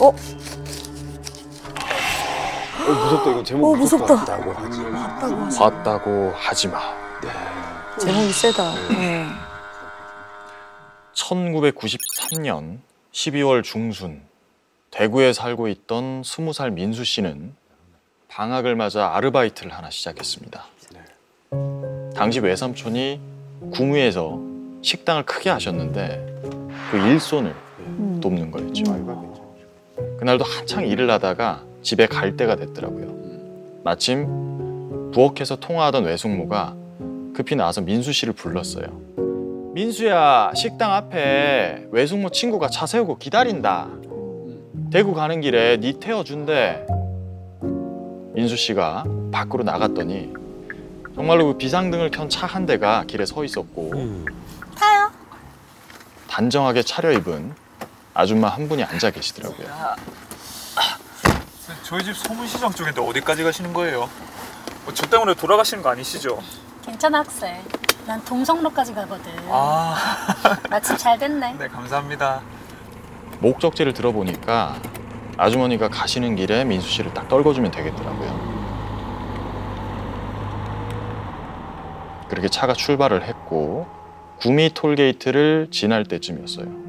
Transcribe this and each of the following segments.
어? 어, 무섭다. 이거 제목 어, 무섭다. 봤다고 하지. 봤다고 하지. 봤다고 하지 마. 제목이 세다. 네. 1993년 12월 중순 대구에 살고 있던 20살 민수 씨는 방학을 맞아 아르바이트를 하나 시작했습니다. 당시 외삼촌이 구미에서 식당을 크게 하셨는데 그 일손을 음. 돕는 거였죠. 그날도 한창 일을 하다가 집에 갈 때가 됐더라고요. 마침 부엌에서 통화하던 외숙모가 급히 나와서 민수 씨를 불렀어요. 민수야, 식당 앞에 외숙모 친구가 차 세우고 기다린다. 대구 가는 길에 니 태워준대. 민수 씨가 밖으로 나갔더니 정말로 그 비상등을 켠 차 한 대가 길에 서 있었고 음. 타요. 단정하게 차려입은 아줌마 한 분이 앉아 계시더라고요. 저희 집 소문시장 쪽인데 어디까지 가시는 거예요? 뭐 저 때문에 돌아가시는 거 아니시죠? 괜찮아 학생. 난 동성로까지 가거든. 아, 마침 잘 됐네. 네 감사합니다. 목적지를 들어보니까 아주머니가 가시는 길에 민수 씨를 딱 떨궈주면 되겠더라고요. 그렇게 차가 출발을 했고 구미 톨게이트를 지날 때쯤이었어요.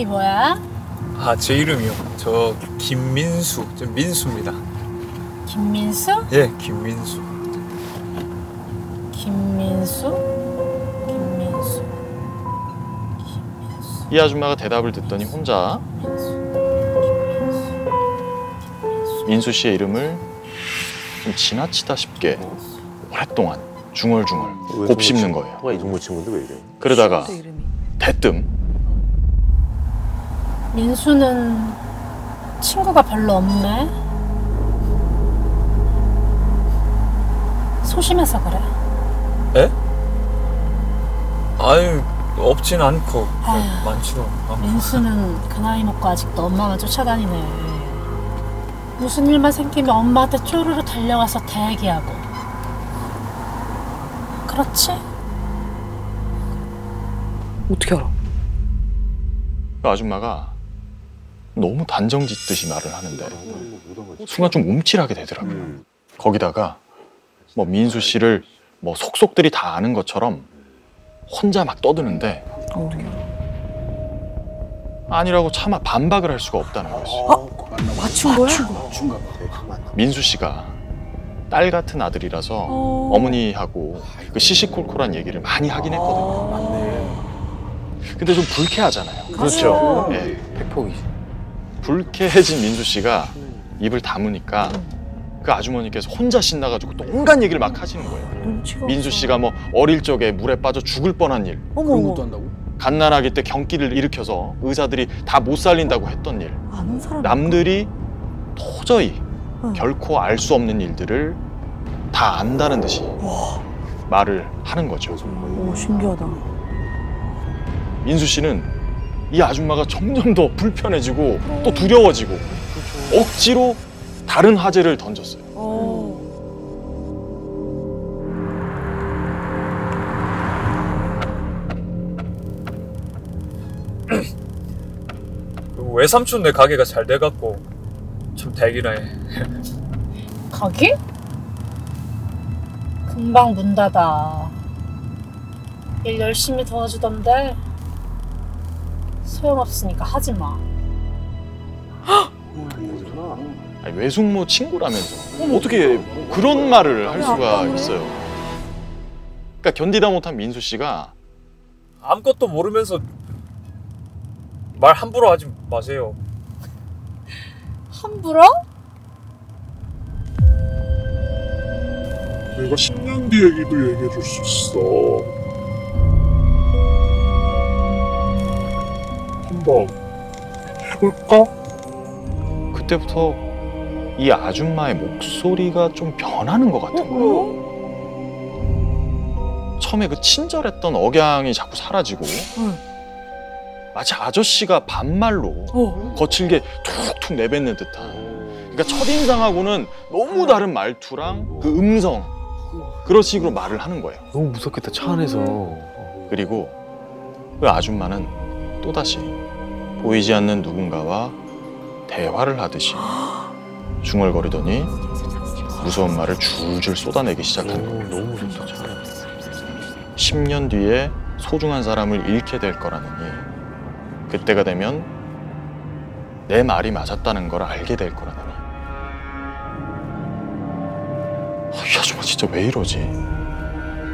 이름이 뭐야? 아 제 이름이요. 저 김민수, 저 민수입니다. 김민수? 예, 김민수. 김민수? 김민수? 이 아줌마가 대답을 듣더니 혼자 민수 씨의 이름을 좀 지나치다 싶게 오랫동안 중얼중얼 곱씹는 거예요. 이 정도 친구인데 왜 이래? 그러다가. 대뜸 민수는 친구가 별로 없네. 소심해서 그래. 에? 아유 없진 않고 아휴. 많지도 않고. 민수는 그 나이 먹고 아직도 엄마만 쫓아다니네. 무슨 일만 생기면 엄마한테 쪼르르 달려가서 대기하고. 그렇지? 어떻게 알아? 그 아줌마가 너무 단정 짓듯이 말을 하는데 순간 좀 움찔하게 되더라고요. 음. 거기다가 뭐 민수 씨를 뭐 속속들이 다 아는 것처럼 혼자 막 떠드는데 어. 아니라고 차마 반박을 할 수가 없다는 거였어요. 어? 맞춘 거야? 맞춘가 봐. 맞나? 민수 씨가 딸 같은 아들이라서 어. 어머니하고 그 시시콜콜한 얘기를 많이 하긴 했거든요. 맞네. 근데 좀 불쾌하잖아요. 그렇죠. 예. 팩폭이지. 불쾌해진 민수 씨가 입을 다무니까 그 아주머니께서 혼자 신나가지고 또 온갖 얘기를 막 하시는 거예요. 민수. 씨가 뭐 어릴 적에 물에 빠져 죽을 뻔한 일, 어머 그런 것도 한다고? 갓난아기 때 경기를 일으켜서 의사들이 다 못 살린다고 했던 일, 아는 사람 남들이 도저히 응. 결코 알 수 없는 일들을 다 안다는 듯이 와, 말을 하는 거죠. 오 신기하다. 민수 씨는 이 아줌마가 점점 더 불편해지고 또 두려워지고 억지로 다른 화제를 던졌어요. 어. 그 외삼촌 네 가게가 잘 돼갖고 좀 대기나 해. 거기? 금방 문 닫아. 일 열심히 도와주던데 소용없으니까 하지 마. 아니, 외숙모 친구라면서 어떻게 그런 말을 할 수가 있어요. 그러니까 견디다 못한 민수 씨가 아무것도 모르면서 말 함부로 하지 마세요. 함부로? 내가 10년 뒤 얘기도 얘기해 줄 수 있어. 한번 해볼까? 그때부터 이 아줌마의 목소리가 좀 변하는 것 같은 거예요. 처음에 그 친절했던 억양이 자꾸 사라지고 응. 마치 아저씨가 반말로 어. 거칠게 툭툭 내뱉는 듯한 그러니까 첫인상하고는 너무 다른 말투랑 그 음성 그런 식으로 말을 하는 거예요. 너무 무섭겠다 차 안에서. 그리고 그 아줌마는 또다시 보이지 않는 누군가와 대화를 하듯이 중얼거리더니 무서운 말을 줄줄 쏟아내기 시작한 거예요. 너무 무섭다 차. 10년 뒤에 소중한 사람을 잃게 될 거라느니 그때가 되면 내 말이 맞았다는 걸 알게 될 거라느니 아, 이 아줌마 진짜 왜 이러지?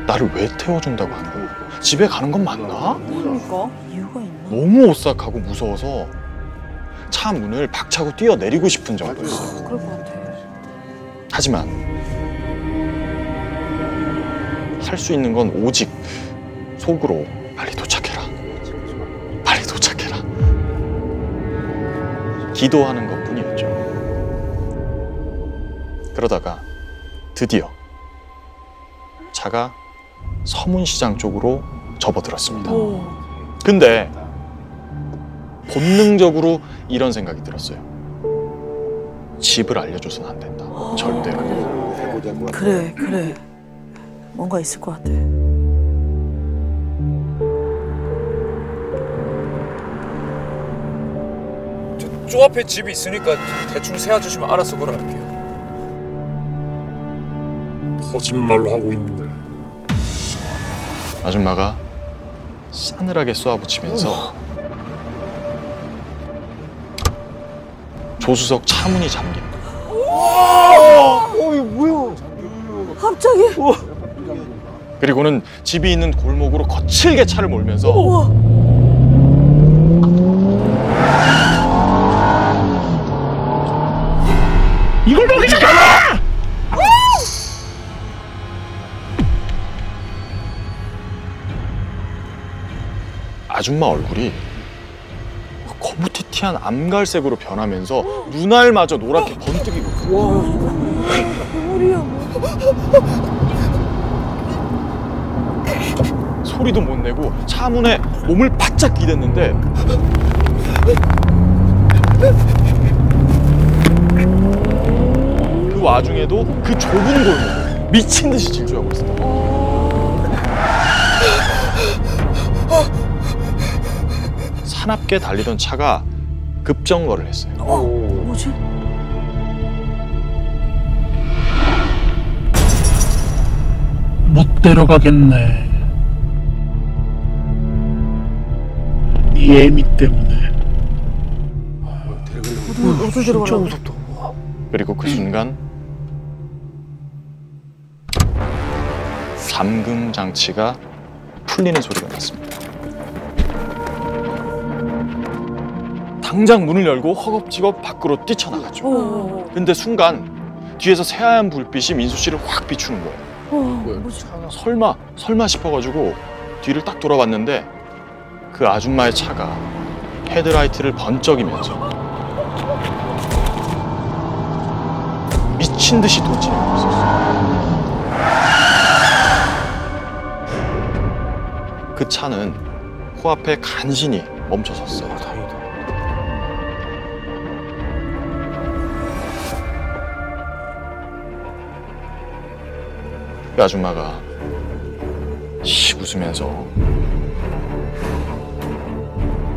나를 왜 태워준다고 하는 거야? 집에 가는 건 맞나? 그러니까 이유가 있나? 너무 오싹하고 무서워서 차 문을 박차고 뛰어내리고 싶은 정도였어요. 그럴 것 같아. 하지만 할 수 있는 건 오직 속으로 빨리 도착해라. 빨리 도착해라. 기도하는 것 뿐이었죠. 그러다가 드디어 차가 서문시장 쪽으로 접어들었습니다. 오. 근데 본능적으로 이런 생각이 들었어요. 집을 알려줘서는 안 된다. 절대로. 해보자고. 그래 그래. 뭔가 있을 것 같아. 저, 저 앞에 집이 있으니까 대충 세워주시면 알아서 걸어갈게요. 거짓말로 하고 있네. 아줌마가 싸늘하게 쏘아붙이면서 조수석 차문이 잠깁니다. 갑자기. 그리고는 집이 있는 골목으로 거칠게 차를 몰면서 우와. 이걸 먹이 잡아! 아줌마 얼굴이 거무튀튀한 암갈색으로 변하면서 눈알마저 노랗게 번뜩이고 소리도 못 내고 차 문에 몸을 바짝 기댔는데 그 와중에도 그 좁은 골목 미친 듯이 질주하고 있습니다. 사납게 달리던 차가 급정거를 했어요. 어 뭐지? 못 데려가겠네. 네 애미 때문에. 어디? 무섭다. 그리고 그 순간 잠금 장치가 풀리는 소리가 났습니다. 당장 문을 열고 허겁지겁 밖으로 뛰쳐나갔죠. 오. 근데 순간 뒤에서 새하얀 불빛이 민수 씨를 확 비추는 거예요. 오. 뭐지? 설마 설마 싶어가지고 뒤를 딱 돌아봤는데 그 아줌마의 차가 헤드라이트를 번쩍이면서 미친 듯이 돌진하고 있었어요. 그 차는 코앞에 간신히 멈춰섰어요. 그 아줌마가 씩 웃으면서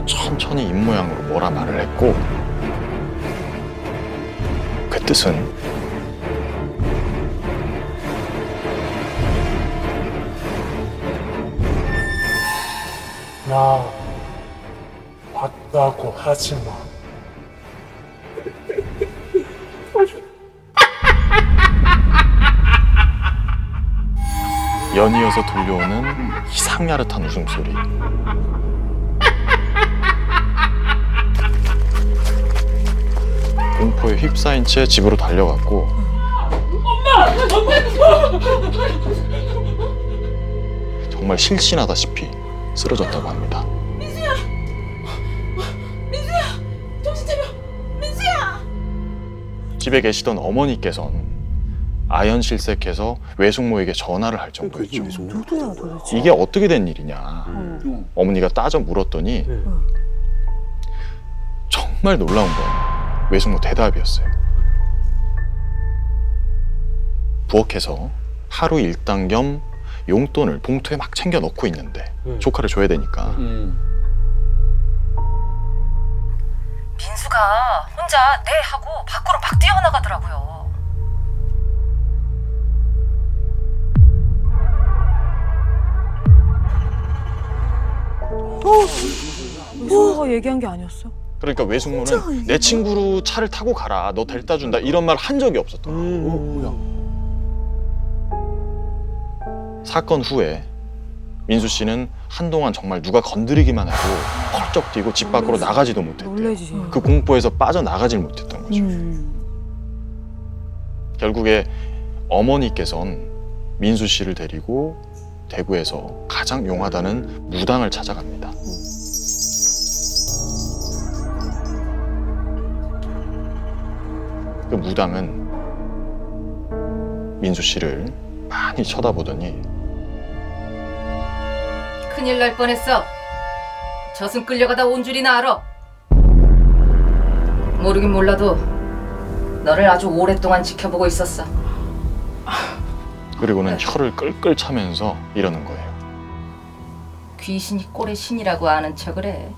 천천히 입모양으로 뭐라 말을 했고 그 뜻은 나 봤다고 하지 마. 연이어서 들려오는 이상야릇한 웃음소리. 공포에 휩싸인 채 집으로 달려갔고. 정말 실신하다시피 쓰러졌다고 합니다. 집에 계시던 어머니께서는 아연 실색해서 외숙모에게 전화를 할 정도였죠. 누구야 도대체? 이게 어떻게 된 일이냐. 어. 어머니가 따져 물었더니 네. 정말 놀라운 건 외숙모 대답이었어요. 부엌에서 하루 일당 겸 용돈을 봉투에 막 챙겨 넣고 있는데 음. 조카를 줘야 되니까 음. 민수가 혼자 네 하고 밖으로 막 뛰어나가더라고요. 민수가 얘기한 게 아니었어? 그러니까 외숙모는 내 친구로 차를 타고 가라. 너 데려다 준다. 이런 말 한 적이 없었던 거야? 음. 사건 후에 민수 씨는 한동안 정말 누가 건드리기만 해도 펄쩍 뛰고 집 밖으로 나가지도 못했대요 놀래지. 그 공포에서 빠져나가질 못했던 거죠 음. 결국에 어머니께선 민수 씨를 데리고 대구에서 가장 용하다는 무당을 찾아갑니다. 그 무당은 민수 씨를 많이 쳐다보더니 큰일 날 뻔했어. 저승 끌려가다 온 줄이나 알아. 모르긴 몰라도 너를 아주 오랫동안 지켜보고 있었어. 그리고는 혀를 끌끌 차면서 이러는 거예요. 귀신이 꼴의 신이라고 아는 척을 해.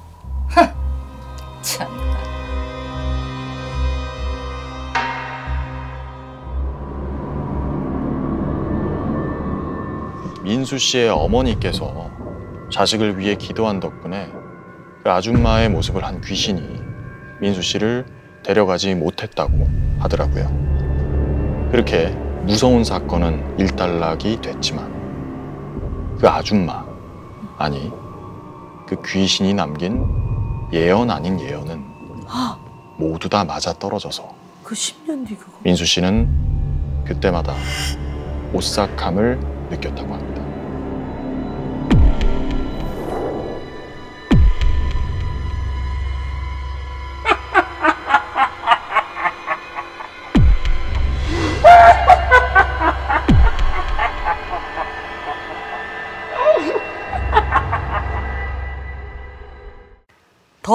참나. 민수 씨의 어머니께서 자식을 위해 기도한 덕분에 그 아줌마의 모습을 한 귀신이 민수 씨를 데려가지 못했다고 하더라고요. 그렇게 무서운 사건은 일단락이 됐지만 그 아줌마, 아니 그 귀신이 남긴 예언 아닌 예언은 모두 다 맞아 떨어져서 그 10년 뒤 그거. 민수 씨는 그때마다 오싹함을 느꼈다고 합니다.